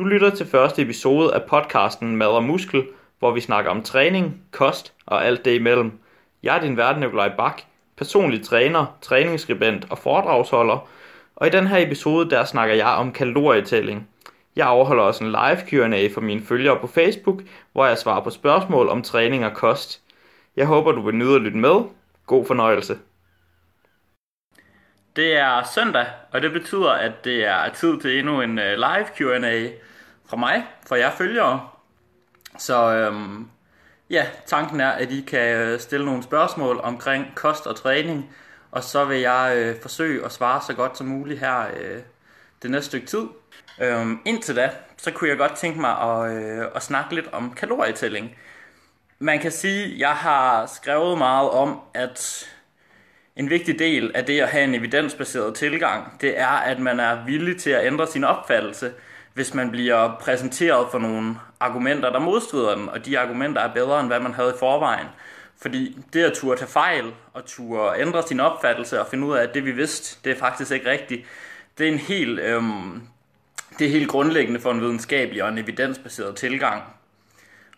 Du lytter til første episode af podcasten Mad og Muskel, hvor vi snakker om træning, kost og alt det imellem. Jeg er din vært Nikolaj Bak, personlig træner, træningsskribent og foredragsholder, og i den her episode der snakker jeg om kalorietælling. Jeg afholder også en live Q&A for mine følgere på Facebook, hvor jeg svarer på spørgsmål om træning og kost. Jeg håber du vil nyde at lytte med. God fornøjelse. Det er søndag, og det betyder, at det er tid til endnu en øh, live Q&A fra mig, for jer følgere. Så øhm, ja, tanken er, at I kan øh, stille nogle spørgsmål omkring kost og træning, og så vil jeg øh, forsøge at svare så godt som muligt her øh, det næste stykke tid. Øhm, indtil da, så kunne jeg godt tænke mig at, øh, at snakke lidt om kalorietælling. Man kan sige, at jeg har skrevet meget om, at en vigtig del af det at have en evidensbaseret tilgang, det er, at man er villig til at ændre sin opfattelse, hvis man bliver præsenteret for nogle argumenter, der modstrider dem, og de argumenter er bedre, end hvad man havde i forvejen. Fordi det at turde tage fejl, og turde ændre sin opfattelse og finde ud af, at det vi vidste, det er faktisk ikke rigtigt, det er en helt, øhm, det er helt grundlæggende for en videnskabelig og en evidensbaseret tilgang.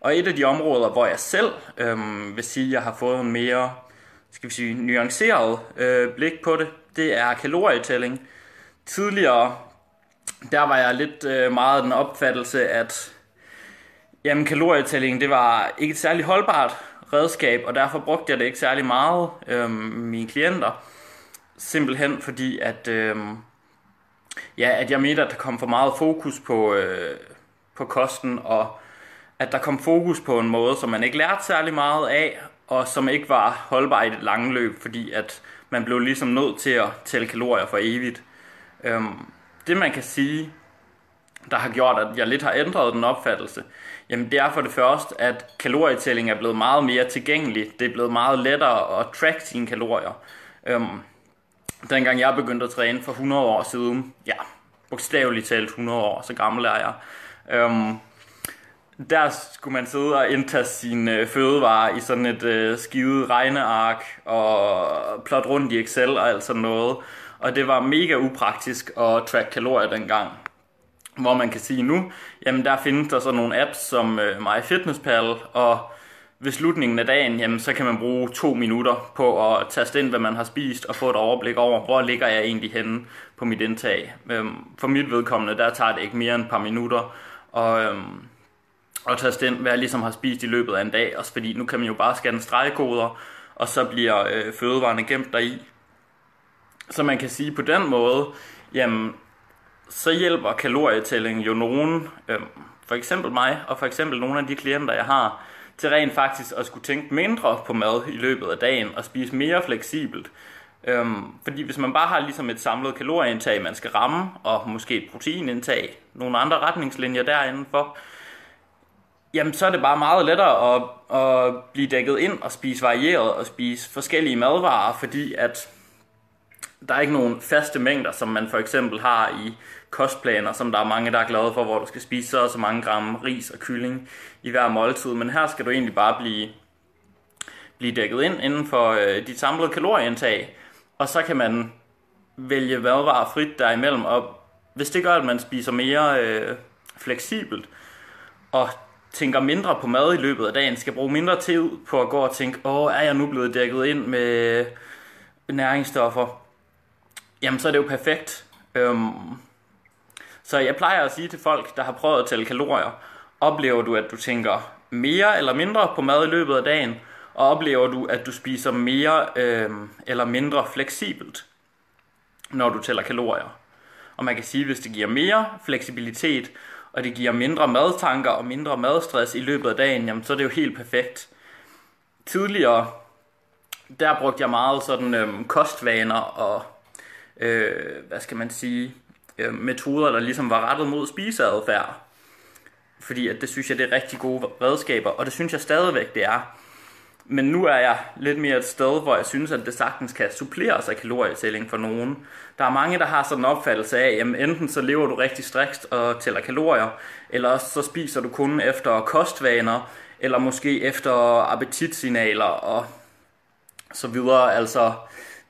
Og et af de områder, hvor jeg selv øhm, vil sige, at jeg har fået en mere skal vi sige, nuanceret øh, blik på det, det er kalorietælling. Tidligere, der var jeg lidt øh, meget den opfattelse, at jamen, kalorietælling, det var ikke et særligt holdbart redskab, og derfor brugte jeg det ikke særlig meget, øh, mine klienter. Simpelthen fordi, at, øh, ja, at jeg mente, at der kom for meget fokus på, øh, på kosten, og at der kom fokus på en måde, som man ikke lærte særlig meget af, og som ikke var holdbar i det lange løb, fordi at man blev ligesom nødt til at tælle kalorier for evigt. Øhm, det man kan sige, der har gjort, at jeg lidt har ændret den opfattelse, jamen det er for det første, at kalorietælling er blevet meget mere tilgængelig. Det er blevet meget lettere at track sine kalorier. Øhm, dengang jeg begyndte at træne for 100 år siden, ja, bogstaveligt talt 100 år, så gammel er jeg, øhm, der skulle man sidde og indtaste sine øh, fødevarer i sådan et øh, skide regneark og plot rundt i Excel og alt sådan noget. Og det var mega upraktisk at track kalorier dengang. Hvor man kan sige nu, jamen der findes der så nogle apps som øh, MyFitnessPal, og ved slutningen af dagen, jamen, så kan man bruge to minutter på at taste ind, hvad man har spist, og få et overblik over, hvor ligger jeg egentlig henne på mit indtag. Øhm, for mit vedkommende, der tager det ikke mere end et par minutter, og øhm, og taste ind, hvad jeg ligesom har spist i løbet af en dag, også fordi nu kan man jo bare scanne stregkoder, og så bliver øh, fødevarene gemt deri. Så man kan sige på den måde, jamen, så hjælper kalorietælling jo nogen, øh, for eksempel mig, og for eksempel nogle af de klienter, jeg har, til rent faktisk at skulle tænke mindre på mad i løbet af dagen, og spise mere fleksibelt. Øhm, fordi hvis man bare har ligesom et samlet kalorieindtag, man skal ramme, og måske et proteinindtag, nogle andre retningslinjer derinde for, Jamen, så er det bare meget lettere at, at blive dækket ind og spise varieret og spise forskellige madvarer, fordi at der er ikke nogen faste mængder, som man for eksempel har i kostplaner, som der er mange, der er glade for, hvor du skal spise så og så mange gram ris og kylling i hver måltid. Men her skal du egentlig bare blive, blive dækket ind inden for øh, dit samlede kalorieindtag, og så kan man vælge madvarer frit derimellem. Og hvis det gør, at man spiser mere øh, fleksibelt, og tænker mindre på mad i løbet af dagen, skal bruge mindre tid på at gå og tænke, åh, er jeg nu blevet dækket ind med næringsstoffer? Jamen, så er det jo perfekt. Øhm, så jeg plejer at sige til folk, der har prøvet at tælle kalorier, oplever du, at du tænker mere eller mindre på mad i løbet af dagen, og oplever du, at du spiser mere øhm, eller mindre fleksibelt, når du tæller kalorier. Og man kan sige, hvis det giver mere fleksibilitet, og det giver mindre madtanker og mindre madstress i løbet af dagen, jamen så er det jo helt perfekt. Tidligere, der brugte jeg meget sådan øhm, kostvaner og, øh, hvad skal man sige, øh, metoder, der ligesom var rettet mod spiseadfærd. Fordi at det synes jeg, det er rigtig gode redskaber, og det synes jeg stadigvæk, det er. Men nu er jeg lidt mere et sted, hvor jeg synes, at det sagtens kan suppleres af kalorietælling for nogen. Der er mange, der har sådan en opfattelse af, at enten så lever du rigtig strikst og tæller kalorier, eller så spiser du kun efter kostvaner, eller måske efter appetitsignaler og så videre. Altså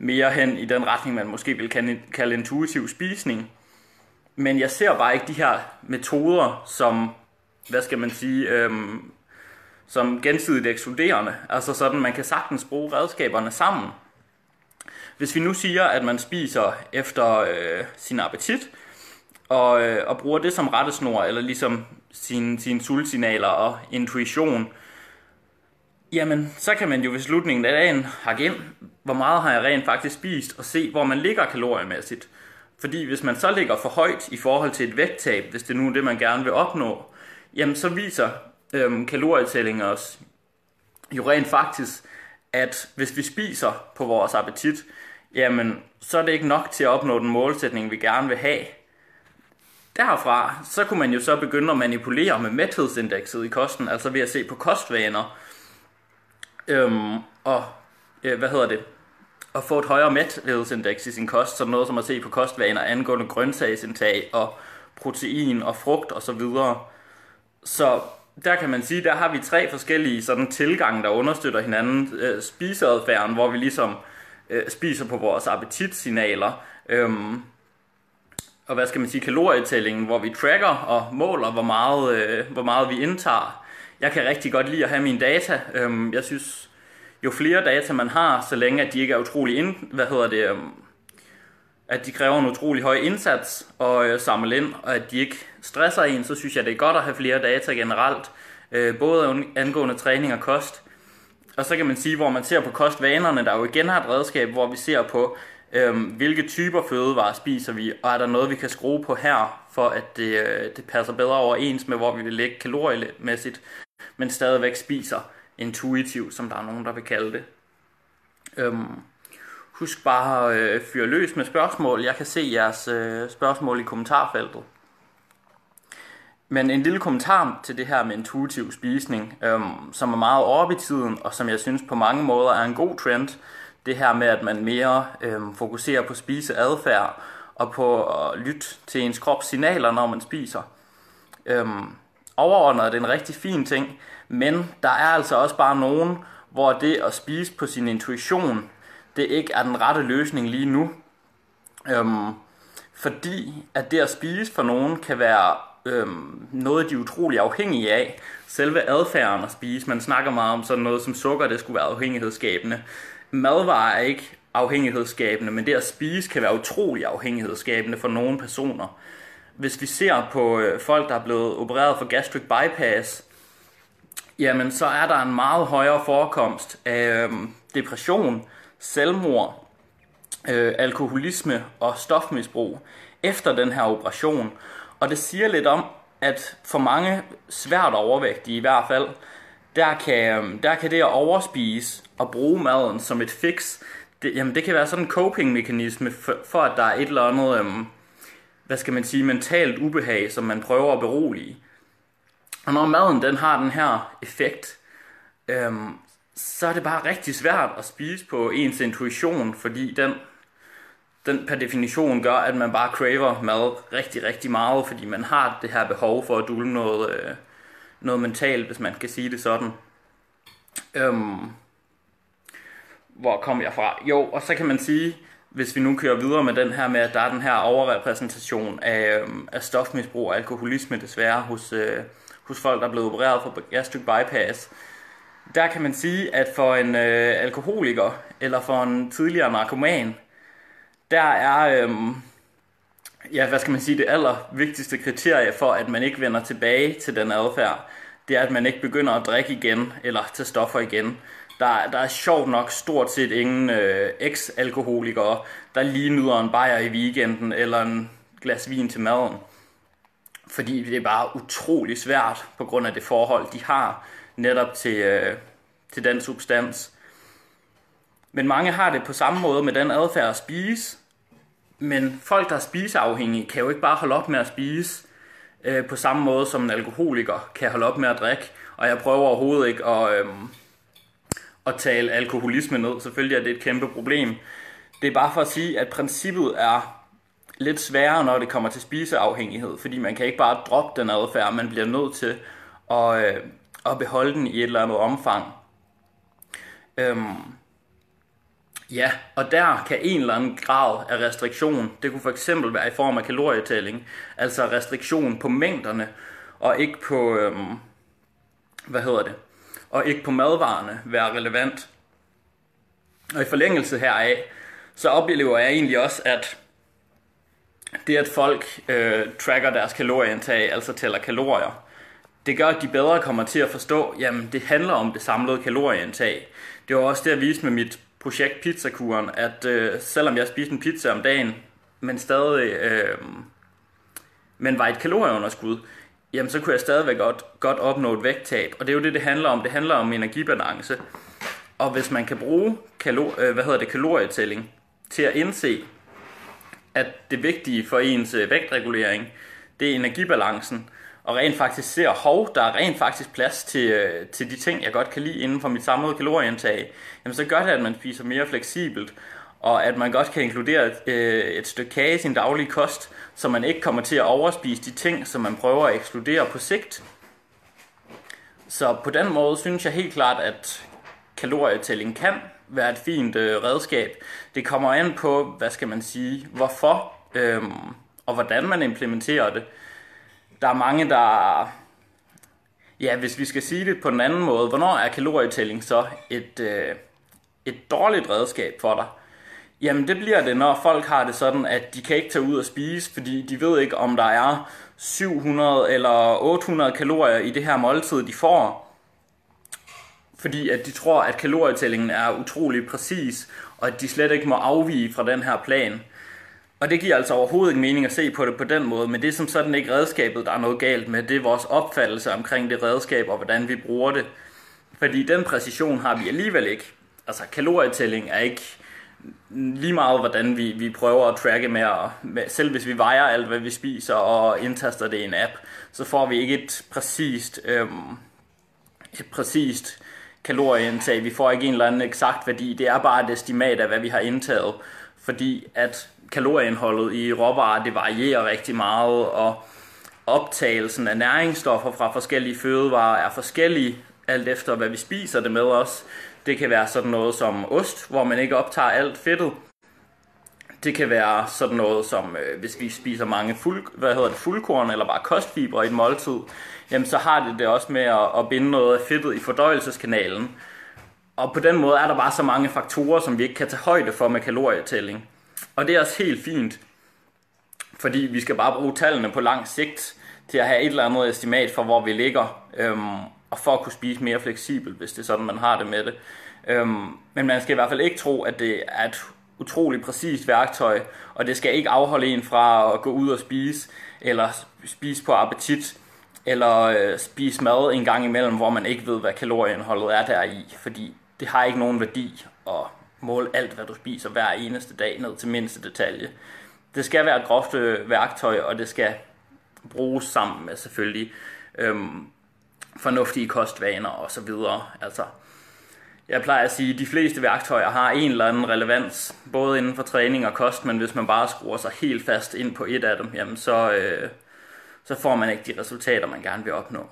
mere hen i den retning, man måske vil kalde intuitiv spisning. men jeg ser bare ikke de her metoder som, hvad skal man sige, øhm, som gensidigt ekskluderende. Altså sådan, man kan sagtens bruge redskaberne sammen. Hvis vi nu siger, at man spiser efter øh, sin appetit, og, øh, og bruger det som rettesnor, eller ligesom sine, sin sultsignaler og intuition, jamen så kan man jo ved slutningen af dagen hakke ind, hvor meget har jeg rent faktisk spist, og se, hvor man ligger kaloriemæssigt. Fordi hvis man så ligger for højt i forhold til et vægttab, hvis det nu er det, man gerne vil opnå, jamen så viser øhm, kalorietællinger os jo rent faktisk, at hvis vi spiser på vores appetit, jamen så er det ikke nok til at opnå den målsætning, vi gerne vil have. Derfra, så kunne man jo så begynde at manipulere med mæthedsindekset i kosten, altså ved at se på kostvaner, øhm, og øh, hvad hedder det, at få et højere mæthedsindeks i sin kost, så noget som at se på kostvaner angående grøntsagsindtag og protein og frugt osv. Så, videre. så der kan man sige, der har vi tre forskellige sådan tilgange, der understøtter hinanden. Øh, spiseadfærden, hvor vi ligesom øh, spiser på vores appetitsignaler. Øhm, og hvad skal man sige, kalorietællingen, hvor vi tracker og måler, hvor meget, øh, hvor meget vi indtager. Jeg kan rigtig godt lide at have mine data. Øhm, jeg synes, jo flere data man har, så længe at de ikke er utrolig ind, hvad hedder det, øhm, at de kræver en utrolig høj indsats og øh, samle ind, og at de ikke stresser en, så synes jeg, det er godt at have flere data generelt, øh, både angående træning og kost. Og så kan man sige, hvor man ser på kostvanerne, der jo igen har et redskab, hvor vi ser på, øh, hvilke typer fødevarer spiser vi, og er der noget, vi kan skrue på her, for at det, øh, det passer bedre overens med, hvor vi vil ligge kaloriemæssigt, men stadigvæk spiser intuitivt, som der er nogen, der vil kalde det. Øhm, husk bare at øh, fyre løs med spørgsmål. Jeg kan se jeres øh, spørgsmål i kommentarfeltet. Men en lille kommentar til det her med intuitiv spisning, øhm, som er meget oppe i tiden, og som jeg synes på mange måder er en god trend. Det her med, at man mere øhm, fokuserer på spiseadfærd og på at lytte til ens krops signaler, når man spiser. Øhm, overordnet er det en rigtig fin ting, men der er altså også bare nogen, hvor det at spise på sin intuition, det ikke er den rette løsning lige nu. Øhm, fordi at det at spise for nogen kan være øhm, noget, de er utrolig afhængige af. Selve adfærden at spise, man snakker meget om sådan noget som sukker, det skulle være afhængighedsskabende. Madvarer er ikke afhængighedsskabende, men det at spise kan være utrolig afhængighedsskabende for nogle personer. Hvis vi ser på øh, folk, der er blevet opereret for gastric bypass, jamen så er der en meget højere forekomst af øh, depression, selvmord, øh, alkoholisme og stofmisbrug efter den her operation. Og det siger lidt om, at for mange svært overvægtige i hvert fald, der kan, øhm, der kan det at overspise og bruge maden som et fix, det, jamen det kan være sådan en coping-mekanisme for, for, at der er et eller andet, øhm, hvad skal man sige, mentalt ubehag, som man prøver at berolige. Og når maden den har den her effekt, øhm, så er det bare rigtig svært at spise på ens intuition, fordi den, den per definition gør, at man bare craver mad rigtig, rigtig meget, fordi man har det her behov for at dulme noget, øh, noget mentalt, hvis man kan sige det sådan. Øhm, hvor kom jeg fra? Jo, og så kan man sige, hvis vi nu kører videre med den her med, at der er den her overrepræsentation af, øhm, af stofmisbrug og alkoholisme desværre hos, øh, hos folk, der er blevet opereret for gastric bypass, der kan man sige, at for en øh, alkoholiker eller for en tidligere narkoman, der er, øh, ja, hvad skal man sige, det aller vigtigste kriterie for, at man ikke vender tilbage til den adfærd, det er, at man ikke begynder at drikke igen eller tage stoffer igen. Der, der er sjovt nok stort set ingen øh, eks-alkoholikere, der lige nyder en bajer i weekenden eller en glas vin til maden. Fordi det er bare utrolig svært på grund af det forhold, de har netop til, øh, til den substans. Men mange har det på samme måde med den adfærd at spise. Men folk, der er spiseafhængige, kan jo ikke bare holde op med at spise øh, på samme måde som en alkoholiker kan holde op med at drikke. Og jeg prøver overhovedet ikke at, øh, at tale alkoholisme ned. Selvfølgelig er det et kæmpe problem. Det er bare for at sige, at princippet er lidt sværere, når det kommer til spiseafhængighed. Fordi man kan ikke bare droppe den adfærd, man bliver nødt til at, øh, at beholde den i et eller andet omfang. Øhm, Ja, og der kan en eller anden grad af restriktion, det kunne for eksempel være i form af kalorietælling, altså restriktion på mængderne, og ikke på, øhm, hvad hedder det, og ikke på madvarerne være relevant. Og i forlængelse heraf, så oplever jeg egentlig også, at det at folk øh, tracker deres kalorieindtag, altså tæller kalorier, det gør, at de bedre kommer til at forstå, jamen det handler om det samlede kalorieindtag. Det var også det, jeg viste med mit projekt Pizzakuren, at øh, selvom jeg spiste en pizza om dagen, men stadig øh, men var et kalorieunderskud, jamen så kunne jeg stadigvæk godt, godt opnå et vægttab. Og det er jo det, det handler om. Det handler om energibalance. Og hvis man kan bruge kalor, øh, hvad hedder det, kalorietælling til at indse, at det vigtige for ens øh, vægtregulering, det er energibalancen, og rent faktisk ser, hov, der er rent faktisk plads til, øh, til de ting, jeg godt kan lide inden for mit samlede kalorieindtag, jamen så gør det, at man spiser mere fleksibelt, og at man godt kan inkludere et, øh, et stykke kage i sin daglige kost, så man ikke kommer til at overspise de ting, som man prøver at ekskludere på sigt. Så på den måde synes jeg helt klart, at kalorietælling kan være et fint øh, redskab. Det kommer an på, hvad skal man sige, hvorfor øh, og hvordan man implementerer det der er mange, der... Ja, hvis vi skal sige det på en anden måde, hvornår er kalorietælling så et, øh, et dårligt redskab for dig? Jamen det bliver det, når folk har det sådan, at de kan ikke tage ud og spise, fordi de ved ikke, om der er 700 eller 800 kalorier i det her måltid, de får. Fordi at de tror, at kalorietællingen er utrolig præcis, og at de slet ikke må afvige fra den her plan. Og det giver altså overhovedet ikke mening at se på det på den måde, men det er som sådan ikke redskabet, der er noget galt med. Det er vores opfattelse omkring det redskab og hvordan vi bruger det. Fordi den præcision har vi alligevel ikke. Altså kalorietælling er ikke lige meget, hvordan vi, vi prøver at tracke med, og med, selv hvis vi vejer alt, hvad vi spiser og indtaster det i en app, så får vi ikke et præcist, øhm, et præcist kalorieindtag. Vi får ikke en eller anden eksakt værdi. Det er bare et estimat af, hvad vi har indtaget. Fordi at kalorieindholdet i råvarer, det varierer rigtig meget, og optagelsen af næringsstoffer fra forskellige fødevarer er forskellige, alt efter hvad vi spiser det med os. Det kan være sådan noget som ost, hvor man ikke optager alt fedtet. Det kan være sådan noget som, øh, hvis vi spiser mange fuld, hvad hedder det, fuldkorn eller bare kostfiber i et måltid, jamen så har det det også med at, at binde noget af fedtet i fordøjelseskanalen. Og på den måde er der bare så mange faktorer, som vi ikke kan tage højde for med kalorietælling. Og det er også helt fint, fordi vi skal bare bruge tallene på lang sigt til at have et eller andet estimat for, hvor vi ligger, øhm, og for at kunne spise mere fleksibelt, hvis det er sådan, man har det med det. Øhm, men man skal i hvert fald ikke tro, at det er et utrolig præcist værktøj, og det skal ikke afholde en fra at gå ud og spise, eller spise på appetit, eller øh, spise mad en gang imellem, hvor man ikke ved, hvad kalorieindholdet er der i, fordi det har ikke nogen værdi, at måle alt, hvad du spiser hver eneste dag ned til mindste detalje. Det skal være et groft øh, værktøj, og det skal bruges sammen med selvfølgelig øhm, fornuftige kostvaner og så videre. Altså, jeg plejer at sige, at de fleste værktøjer har en eller anden relevans, både inden for træning og kost, men hvis man bare skruer sig helt fast ind på et af dem, jamen så, øh, så får man ikke de resultater, man gerne vil opnå.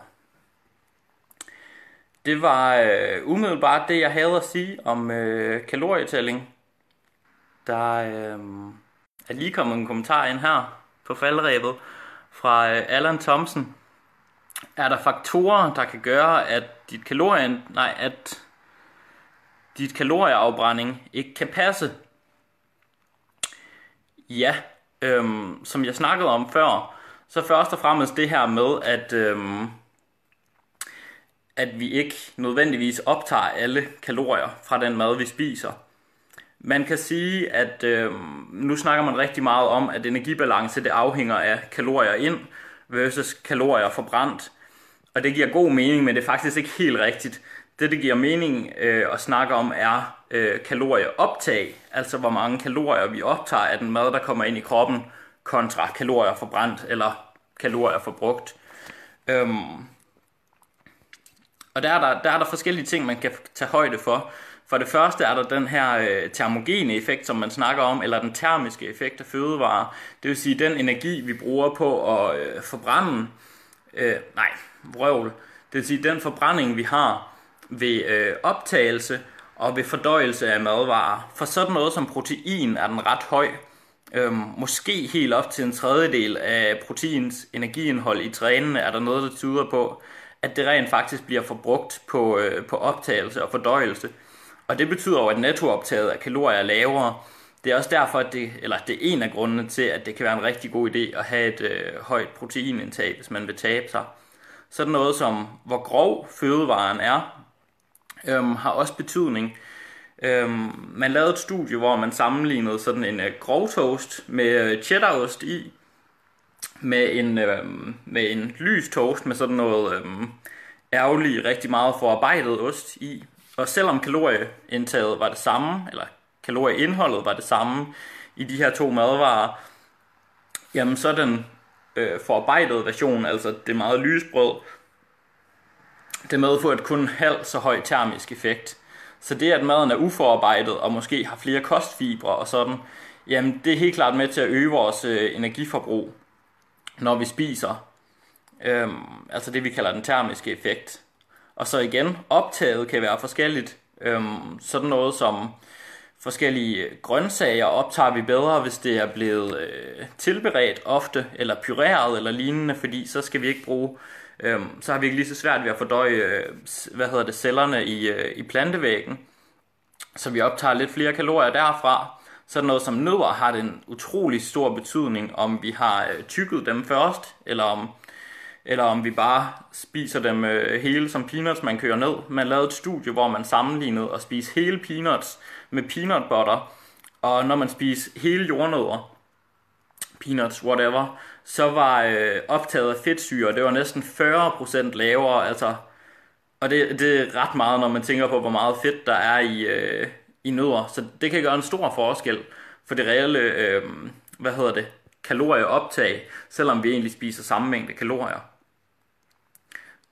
Det var øh, umiddelbart det, jeg havde at sige om øh, kalorietælling. Der øh, er lige kommet en kommentar ind her på faldrebet fra øh, Allan Thompson. Er der faktorer, der kan gøre, at dit kalorie, nej, at dit kalorieafbrænding ikke kan passe? Ja, øhm, som jeg snakkede om før, så først og fremmest det her med, at øhm, at vi ikke nødvendigvis optager alle kalorier fra den mad, vi spiser. Man kan sige, at øh, nu snakker man rigtig meget om, at energibalance det afhænger af kalorier ind versus kalorier forbrændt. Og det giver god mening, men det er faktisk ikke helt rigtigt. Det, det giver mening øh, at snakke om, er øh, kalorieoptag, altså hvor mange kalorier vi optager af den mad, der kommer ind i kroppen, kontra kalorier forbrændt eller kalorier forbrugt. Øhm, og der er der, der er der forskellige ting, man kan tage højde for. For det første er der den her øh, termogene effekt, som man snakker om, eller den termiske effekt af fødevarer. Det vil sige den energi, vi bruger på at øh, forbrænde, øh, nej, vrøvl. Det vil sige den forbrænding, vi har ved øh, optagelse, og ved fordøjelse af madvarer. For sådan noget som protein er den ret høj. Øhm, måske helt op til en tredjedel af proteins energiindhold i trænene er der noget, der tyder på, at det rent faktisk bliver forbrugt på, øh, på optagelse og fordøjelse. Og det betyder jo, at nettooptaget af kalorier er lavere. Det er også derfor, at det, eller det er en af grundene til, at det kan være en rigtig god idé at have et øh, højt proteinindtag, hvis man vil tabe sig. Sådan noget som, hvor grov fødevaren er, øhm, har også betydning. Øhm, man lavede et studie, hvor man sammenlignede sådan en øh, grov toast med øh, cheddarost i, med en, øh, med en lys toast med sådan noget øh, ærgerligt, rigtig meget forarbejdet ost i. Og selvom kalorieindtaget var det samme, eller kalorieindholdet var det samme i de her to madvarer, jamen så den øh, forarbejdede version, altså det meget lysbrød, det medfører kun halv så høj termisk effekt. Så det, at maden er uforarbejdet og måske har flere kostfibre og sådan, jamen det er helt klart med til at øge vores øh, energiforbrug, når vi spiser. Øhm, altså det, vi kalder den termiske effekt. Og så igen, optaget kan være forskelligt. Øhm, sådan noget som forskellige grøntsager optager vi bedre, hvis det er blevet øh, tilberedt ofte, eller pureret eller lignende, fordi så skal vi ikke bruge, øh, så har vi ikke lige så svært ved at fordøje, øh, hvad hedder det, cellerne i, øh, i plantevæggen, så vi optager lidt flere kalorier derfra. Så noget som nødder har den utrolig stor betydning, om vi har øh, tykket dem først, eller om eller om vi bare spiser dem øh, hele som peanuts, man kører ned. Man lavede et studie, hvor man sammenlignede at spise hele peanuts med peanut butter, og når man spiser hele jordnødder, peanuts, whatever, så var øh, optaget af fedtsyre, det var næsten 40% lavere, altså, og det, det er ret meget, når man tænker på, hvor meget fedt der er i, øh, i nødder, så det kan gøre en stor forskel for det reelle, øh, hvad hedder det, kalorieoptag, selvom vi egentlig spiser samme mængde kalorier.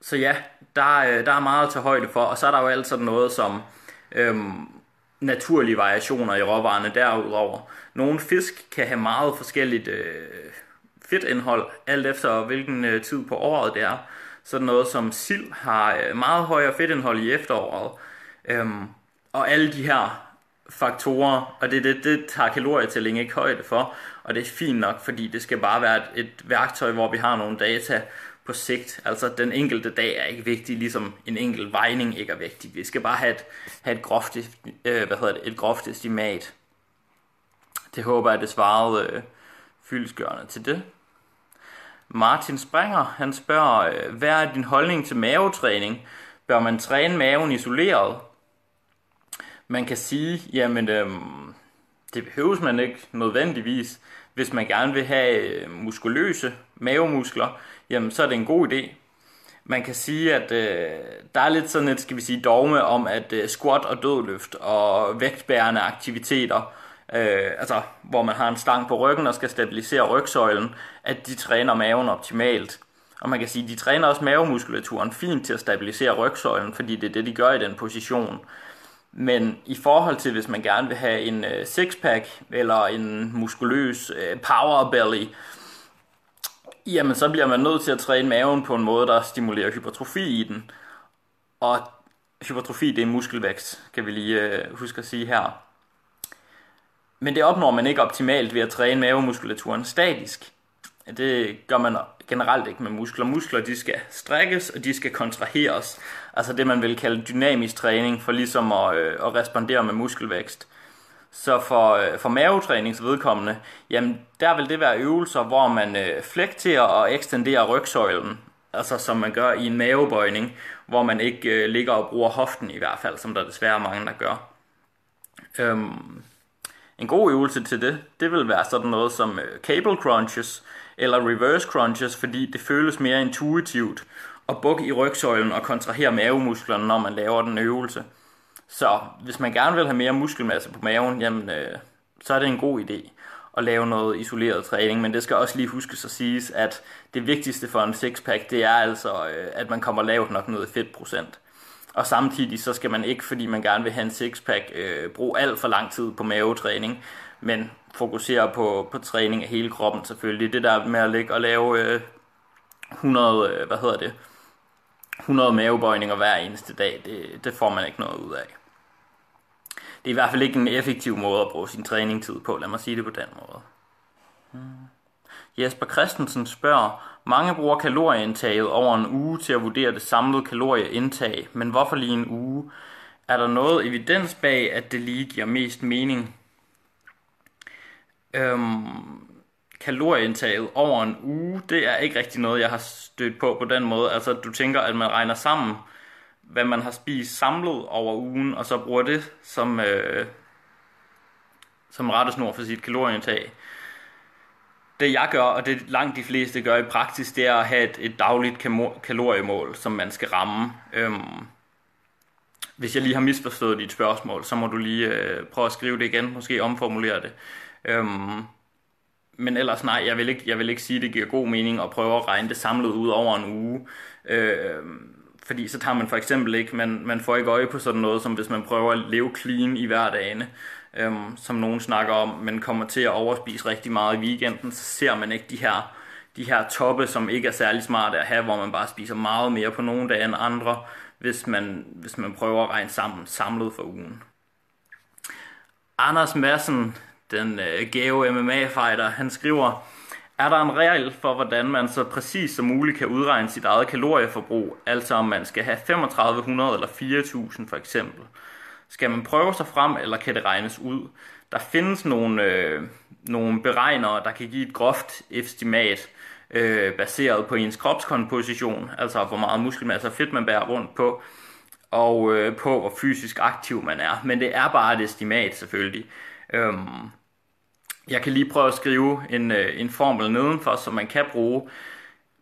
Så ja, der, øh, der er meget at tage højde for, og så er der jo alt sådan noget som øhm, naturlige variationer i råvarerne derudover. Nogle fisk kan have meget forskelligt øh, fedtindhold, alt efter hvilken øh, tid på året det er. Sådan noget som sild har øh, meget højere fedtindhold i efteråret. Øhm, og alle de her faktorer, og det, det, det tager kalorietælling ikke højde for, og det er fint nok, fordi det skal bare være et, et værktøj, hvor vi har nogle data på sigt. Altså den enkelte dag er ikke vigtig, ligesom en enkelt vejning ikke er vigtig. Vi skal bare have et, have et, groft, øh, hvad hedder det, et groft estimat. Det håber jeg, det svarede øh, fyldesgørende til det. Martin Springer, han spørger, øh, hvad er din holdning til mavetræning? Bør man træne maven isoleret? Man kan sige, jamen øh, det behøves man ikke nødvendigvis. Hvis man gerne vil have øh, muskuløse mavemuskler, jamen så er det en god idé. Man kan sige, at øh, der er lidt sådan et, skal vi sige, dogme om, at øh, squat og dødløft og vægtbærende aktiviteter, øh, altså hvor man har en stang på ryggen og skal stabilisere rygsøjlen, at de træner maven optimalt. Og man kan sige, at de træner også mavemuskulaturen fint til at stabilisere rygsøjlen, fordi det er det, de gør i den position. Men i forhold til, hvis man gerne vil have en øh, sixpack eller en muskuløs øh, power belly, jamen så bliver man nødt til at træne maven på en måde, der stimulerer hypertrofi i den. Og hypertrofi, det er muskelvækst, kan vi lige øh, huske at sige her. Men det opnår man ikke optimalt ved at træne mavemuskulaturen statisk. Det gør man generelt ikke med muskler. Muskler de skal strækkes, og de skal kontraheres. Altså det man vil kalde dynamisk træning, for ligesom at, øh, at respondere med muskelvækst. Så for, øh, for mavetræningsvedkommende, jamen der vil det være øvelser, hvor man øh, flekterer og ekstenderer rygsøjlen, altså som man gør i en mavebøjning, hvor man ikke øh, ligger og bruger hoften i hvert fald, som der desværre er mange, der gør. Øhm, en god øvelse til det, det vil være sådan noget som øh, cable crunches eller reverse crunches, fordi det føles mere intuitivt at bukke i rygsøjlen og kontrahere mavemusklerne, når man laver den øvelse. Så hvis man gerne vil have mere muskelmasse på maven, jamen, øh, så er det en god idé at lave noget isoleret træning, men det skal også lige huskes at siges, at det vigtigste for en sixpack, det er altså, øh, at man kommer lavt nok ned i fedtprocent. Og samtidig så skal man ikke, fordi man gerne vil have en sixpack, øh, bruge alt for lang tid på mavetræning, men fokusere på, på træning af hele kroppen selvfølgelig. Det der med at ligge og lave øh, 100, øh, hvad hedder det, 100 mavebøjninger hver eneste dag, det, det får man ikke noget ud af det er i hvert fald ikke en effektiv måde at bruge sin træningstid på, lad mig sige det på den måde. Hmm. Jesper Christensen spørger, mange bruger kalorieindtaget over en uge til at vurdere det samlede kalorieindtag, men hvorfor lige en uge? Er der noget evidens bag, at det lige giver mest mening? Øhm, kalorieindtaget over en uge, det er ikke rigtig noget, jeg har stødt på på den måde. Altså, du tænker, at man regner sammen, hvad man har spist samlet over ugen, og så bruger det som, øh, som rettesnor for sit kalorieindtag. Det jeg gør, og det langt de fleste gør i praksis, det er at have et, et dagligt kaloriemål, som man skal ramme. Øhm, hvis jeg lige har misforstået dit spørgsmål, så må du lige øh, prøve at skrive det igen, måske omformulere det. Øhm, men ellers nej, jeg vil, ikke, jeg vil ikke sige, at det giver god mening at prøve at regne det samlet ud over en uge. Øhm, fordi så tager man for eksempel ikke, man, man får ikke øje på sådan noget, som hvis man prøver at leve clean i hverdagen, øhm, som nogen snakker om, men kommer til at overspise rigtig meget i weekenden, så ser man ikke de her, de her toppe, som ikke er særlig smarte at have, hvor man bare spiser meget mere på nogle dage end andre, hvis man, hvis man prøver at regne sammen samlet for ugen. Anders Madsen den øh, gave MMA-fighter, han skriver, er der en regel for, hvordan man så præcis som muligt kan udregne sit eget kalorieforbrug, altså om man skal have 3500 eller 4000 for eksempel? Skal man prøve sig frem, eller kan det regnes ud? Der findes nogle, øh, nogle beregnere, der kan give et groft estimat, øh, baseret på ens kropskomposition, altså hvor meget muskelmasse og fedt man bærer rundt på, og øh, på hvor fysisk aktiv man er. Men det er bare et estimat selvfølgelig. Øhm, jeg kan lige prøve at skrive en, øh, en formel nedenfor, som man kan bruge.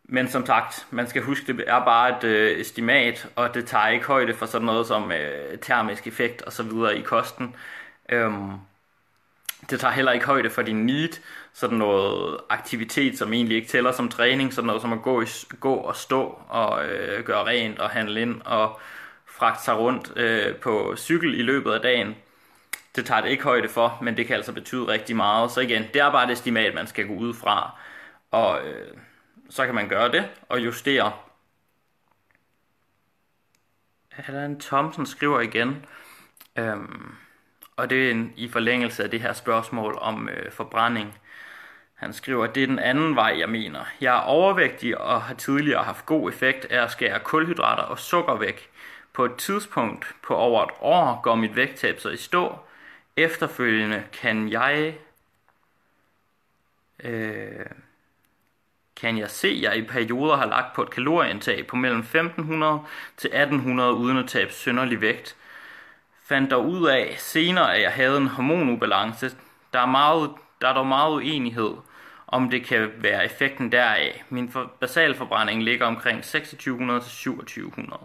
Men som sagt, man skal huske, det er bare et øh, estimat, og det tager ikke højde for sådan noget som øh, termisk effekt og så videre i kosten. Øhm, det tager heller ikke højde for din need, sådan noget aktivitet, som egentlig ikke tæller som træning, sådan noget som at gå, i, gå og stå og øh, gøre rent og handle ind og fragte sig rundt øh, på cykel i løbet af dagen. Det tager det ikke højde for, men det kan altså betyde rigtig meget. Så igen, det er bare et estimat, man skal gå ud fra. Og øh, så kan man gøre det og justere. Allan Thomsen skriver igen, øhm, og det er en, i forlængelse af det her spørgsmål om øh, forbrænding. Han skriver, at det er den anden vej, jeg mener. Jeg er overvægtig og har tidligere haft god effekt af at skære kulhydrater og sukker væk. På et tidspunkt på over et år går mit vægttab så i stå, Efterfølgende kan jeg øh, kan jeg se, at jeg i perioder har lagt på et kalorieindtag på mellem 1500 til 1800 uden at tabe synderlig vægt. Fandt der ud af senere, at jeg havde en hormonubalance. Der er, meget, der er dog meget uenighed om det kan være effekten deraf. Min for, basalforbrænding ligger omkring 2600 til 2700.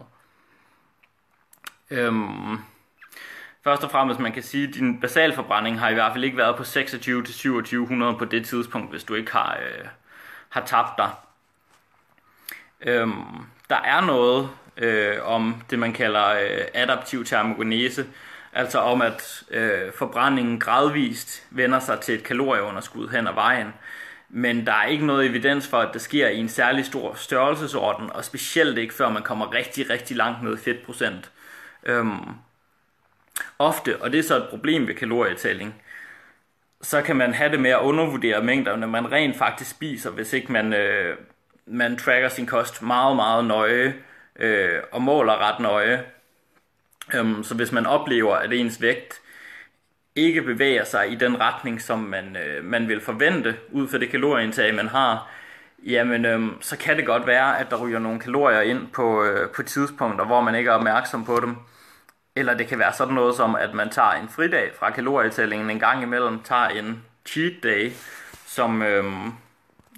Øhm, Først og fremmest, man kan sige, at din basalforbrænding har i hvert fald ikke været på 26 til 2700 på det tidspunkt, hvis du ikke har, øh, har tabt dig. Øhm, der er noget øh, om det, man kalder øh, adaptiv termogenese, altså om, at øh, forbrændingen gradvist vender sig til et kalorieunderskud hen ad vejen. Men der er ikke noget evidens for, at det sker i en særlig stor størrelsesorden, og specielt ikke før man kommer rigtig, rigtig langt ned i fedtprocent. Øhm, ofte, og det er så et problem ved kalorietælling, så kan man have det med at undervurdere mængderne, man rent faktisk spiser, hvis ikke man, øh, man tracker sin kost meget, meget nøje øh, og måler ret nøje. Øhm, så hvis man oplever, at ens vægt ikke bevæger sig i den retning, som man, øh, man vil forvente ud fra det kalorieindtag, man har, jamen øh, så kan det godt være, at der ryger nogle kalorier ind på, øh, på tidspunkter, hvor man ikke er opmærksom på dem. Eller det kan være sådan noget som, at man tager en fridag fra kalorietællingen en gang imellem, tager en cheat day, som øhm,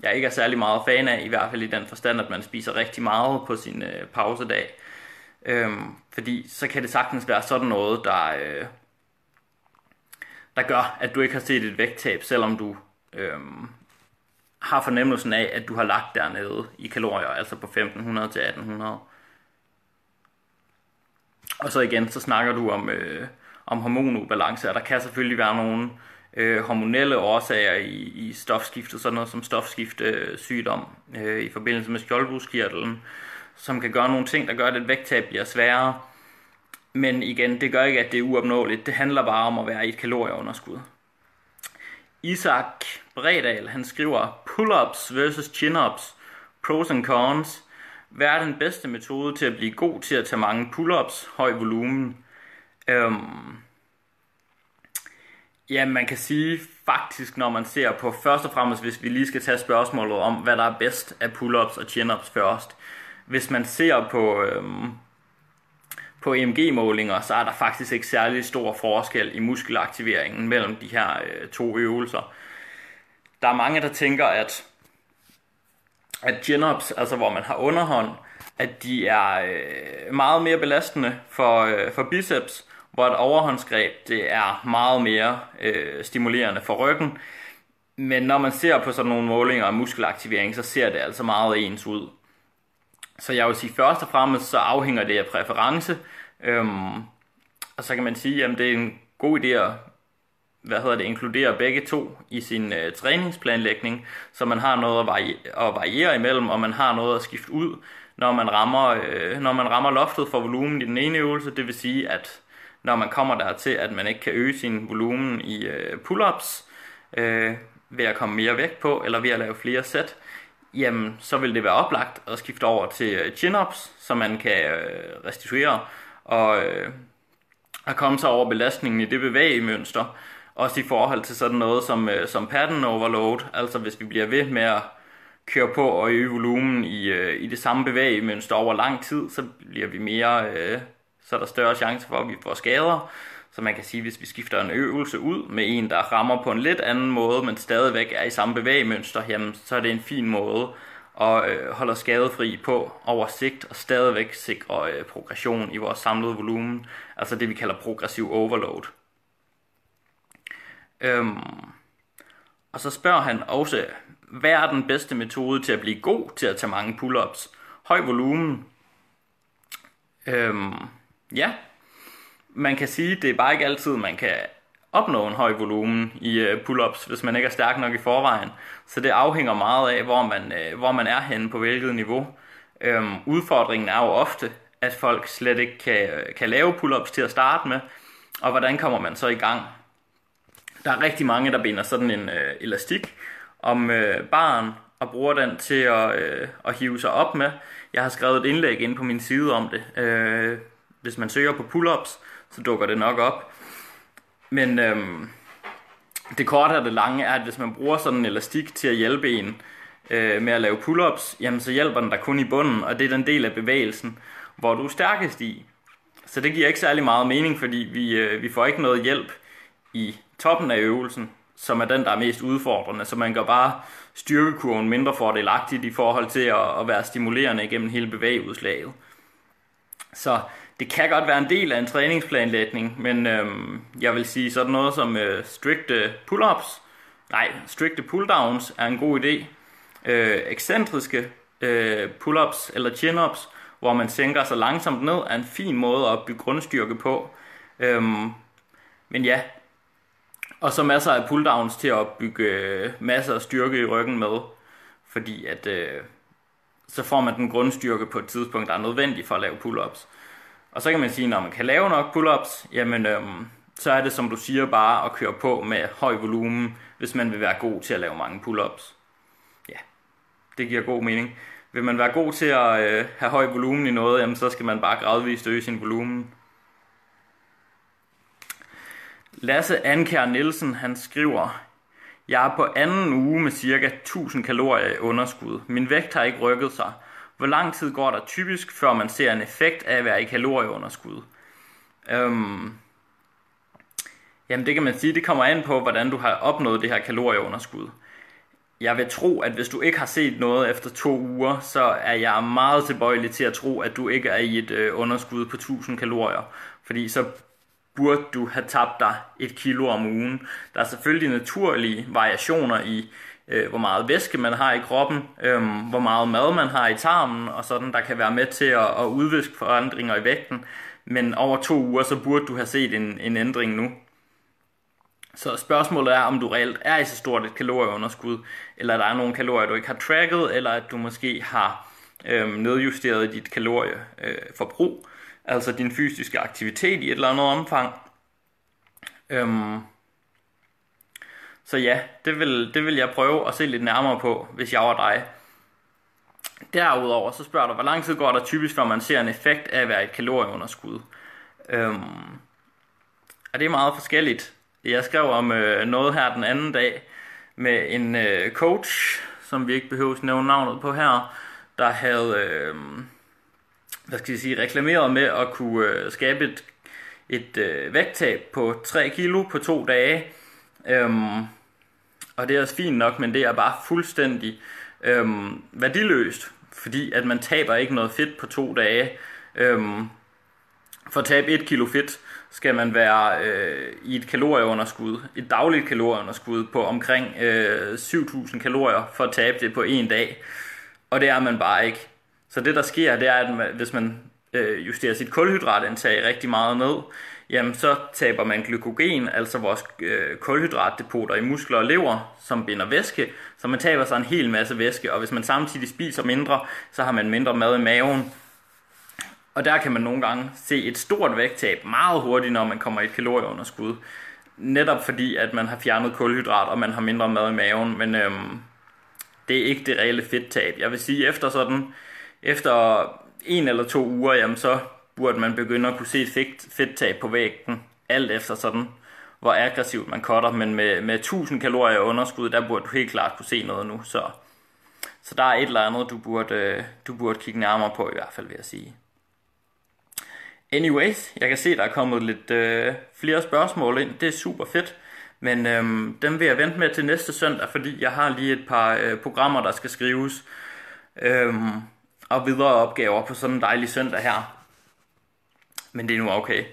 jeg ikke er særlig meget fan af, i hvert fald i den forstand, at man spiser rigtig meget på sin øh, pausedag. Øhm, fordi så kan det sagtens være sådan noget, der, øh, der gør, at du ikke har set et vægttab, selvom du øhm, har fornemmelsen af, at du har lagt dernede i kalorier, altså på 1500 til 1800. Og så igen, så snakker du om, øh, om hormonubalance, og der kan selvfølgelig være nogle øh, hormonelle årsager i, i stofskiftet, sådan noget som stofskiftesygdom øh, øh, i forbindelse med skjoldbruskkirtlen, som kan gøre nogle ting, der gør, at et vægttab bliver sværere. Men igen, det gør ikke, at det er uopnåeligt. Det handler bare om at være i et kalorieunderskud. Isak Bredal, han skriver, pull-ups versus chin-ups, pros and cons. Hvad er den bedste metode til at blive god til at tage mange pull-ups, høj volumen? Øhm, ja, man kan sige faktisk, når man ser på først og fremmest, hvis vi lige skal tage spørgsmålet om, hvad der er bedst af pull-ups og chin-ups først. Hvis man ser på, øhm, på EMG-målinger, så er der faktisk ikke særlig stor forskel i muskelaktiveringen mellem de her øh, to øvelser. Der er mange, der tænker, at, at chin-ups, altså hvor man har underhånd, at de er øh, meget mere belastende for, øh, for biceps, hvor et overhåndsgreb det er meget mere øh, stimulerende for ryggen. Men når man ser på sådan nogle målinger af muskelaktivering, så ser det altså meget ens ud. Så jeg vil sige, først og fremmest så afhænger det af præference. Øhm, og så kan man sige, at det er en god idé at hvad hedder det, inkludere begge to i sin øh, træningsplanlægning, så man har noget at, variere, at variere imellem, og man har noget at skifte ud, når man rammer, øh, når man rammer loftet for volumen i den ene øvelse. Det vil sige, at når man kommer der til, at man ikke kan øge sin volumen i øh, pull-ups, øh, ved at komme mere vægt på, eller ved at lave flere sæt, jamen så vil det være oplagt at skifte over til øh, chin-ups, så man kan øh, restituere og øh, at komme sig over belastningen i det bevægemønster, også i forhold til sådan noget som, øh, som pattern overload, altså hvis vi bliver ved med at køre på og øge volumen i, øh, i det samme bevægemønster over lang tid, så bliver vi mere, øh, så er der større chance for, at vi får skader. Så man kan sige, hvis vi skifter en øvelse ud med en, der rammer på en lidt anden måde, men stadigvæk er i samme bevægemønster, jamen, så er det en fin måde at øh, holde skadefri på over sigt og stadigvæk sikre øh, progression i vores samlede volumen, altså det vi kalder progressiv overload. Øhm, og så spørger han også, hvad er den bedste metode til at blive god til at tage mange pull-ups? Høj volumen. Øhm, ja, man kan sige, det er bare ikke altid, man kan opnå en høj volumen i øh, pull-ups, hvis man ikke er stærk nok i forvejen. Så det afhænger meget af, hvor man, øh, hvor man er henne på hvilket niveau. Øhm, udfordringen er jo ofte, at folk slet ikke kan, øh, kan lave pull-ups til at starte med, og hvordan kommer man så i gang? Der er rigtig mange, der binder sådan en øh, elastik om øh, barn og bruger den til at, øh, at hive sig op med. Jeg har skrevet et indlæg ind på min side om det. Øh, hvis man søger på pull-ups, så dukker det nok op. Men øh, det korte og det lange er, at hvis man bruger sådan en elastik til at hjælpe en øh, med at lave pull-ups, jamen så hjælper den der kun i bunden, og det er den del af bevægelsen, hvor du er stærkest i. Så det giver ikke særlig meget mening, fordi vi, øh, vi får ikke noget hjælp i toppen af øvelsen, som er den, der er mest udfordrende. Så man gør bare styrkekurven mindre fordelagtigt i forhold til at, at være stimulerende igennem hele bevægeudslaget. Så det kan godt være en del af en træningsplanlægning, men øhm, jeg vil sige sådan noget som øh, strikte pull-ups, nej, strikte pull-downs er en god idé. Øh, ekscentriske øh, pull-ups eller chin-ups, hvor man sænker sig langsomt ned, er en fin måde at bygge grundstyrke på. Øhm, men ja, og så masser af pull-downs til at bygge øh, masser af styrke i ryggen med, fordi at øh, så får man den grundstyrke på et tidspunkt, der er nødvendig for at lave pull-ups. Og så kan man sige, når man kan lave nok pull-ups, jamen øh, så er det som du siger bare at køre på med høj volumen, hvis man vil være god til at lave mange pull-ups. Ja, det giver god mening. Vil man være god til at øh, have høj volumen i noget, jamen så skal man bare gradvist øge sin volumen. Lasse Ankær Nielsen, han skriver, Jeg er på anden uge med cirka 1000 kalorier i underskud. Min vægt har ikke rykket sig. Hvor lang tid går der typisk, før man ser en effekt af at være i kalorieunderskud? Øhm, jamen det kan man sige, det kommer an på, hvordan du har opnået det her kalorieunderskud. Jeg vil tro, at hvis du ikke har set noget efter to uger, så er jeg meget tilbøjelig til at tro, at du ikke er i et øh, underskud på 1000 kalorier. Fordi så burde du have tabt dig et kilo om ugen. Der er selvfølgelig naturlige variationer i øh, hvor meget væske man har i kroppen, øh, hvor meget mad man har i tarmen, og sådan, der kan være med til at, at udviske forandringer i vægten. Men over to uger, så burde du have set en, en ændring nu. Så spørgsmålet er, om du reelt er i så stort et kalorieunderskud, eller der er nogle kalorier, du ikke har tracket, eller at du måske har øh, nedjusteret dit kalorieforbrug altså din fysiske aktivitet i et eller andet omfang. Øhm, så ja, det vil, det vil jeg prøve at se lidt nærmere på, hvis jeg var dig. Derudover så spørger du, hvor lang tid går der typisk, før man ser en effekt af at være et kalorieunderskud? Øhm, og det er meget forskelligt. Jeg skrev om øh, noget her den anden dag med en øh, coach, som vi ikke behøver at nævne navnet på her, der havde øh, hvad skal jeg sige, reklameret med at kunne øh, skabe et, et øh, vægttab på 3 kilo på to dage. Øhm, og det er også fint nok, men det er bare fuldstændig øhm, værdiløst, fordi at man taber ikke noget fedt på to dage. Øhm, for at tabe 1 kilo fedt skal man være øh, i et kalorieunderskud, et dagligt kalorieunderskud på omkring øh, 7000 kalorier for at tabe det på en dag. Og det er man bare ikke. Så det der sker, det er, at man, hvis man øh, justerer sit kulhydratindtag rigtig meget ned, jamen så taber man glykogen, altså vores øh, kulhydratdepoter i muskler og lever, som binder væske, så man taber sig en hel masse væske, og hvis man samtidig spiser mindre, så har man mindre mad i maven, og der kan man nogle gange se et stort vægttab meget hurtigt, når man kommer i et kalorieunderskud. Netop fordi, at man har fjernet kulhydrat, og man har mindre mad i maven. Men øhm, det er ikke det reelle fedttab. Jeg vil sige, efter sådan, efter en eller to uger, jamen så burde man begynde at kunne se et fedttab på vægten. Alt efter sådan, hvor aggressivt man cutter. Men med, med 1000 kalorier underskud, der burde du helt klart kunne se noget nu. Så, så der er et eller andet, du burde, øh, du burde kigge nærmere på i hvert fald, vil jeg sige. Anyways, jeg kan se, der er kommet lidt øh, flere spørgsmål ind. Det er super fedt. Men øhm, dem vil jeg vente med til næste søndag, fordi jeg har lige et par øh, programmer, der skal skrives. Øhm, og videre opgaver på sådan en dejlig søndag her. Men det er nu okay.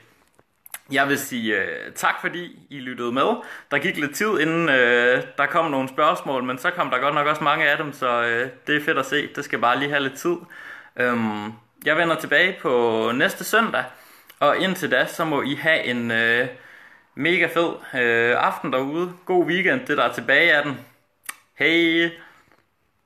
Jeg vil sige øh, tak, fordi I lyttede med. Der gik lidt tid, inden øh, der kom nogle spørgsmål, men så kom der godt nok også mange af dem, så øh, det er fedt at se. Det skal bare lige have lidt tid. Øhm, jeg vender tilbage på næste søndag, og indtil da, så må I have en øh, mega fed øh, aften derude. God weekend, det der er tilbage af den. Hej!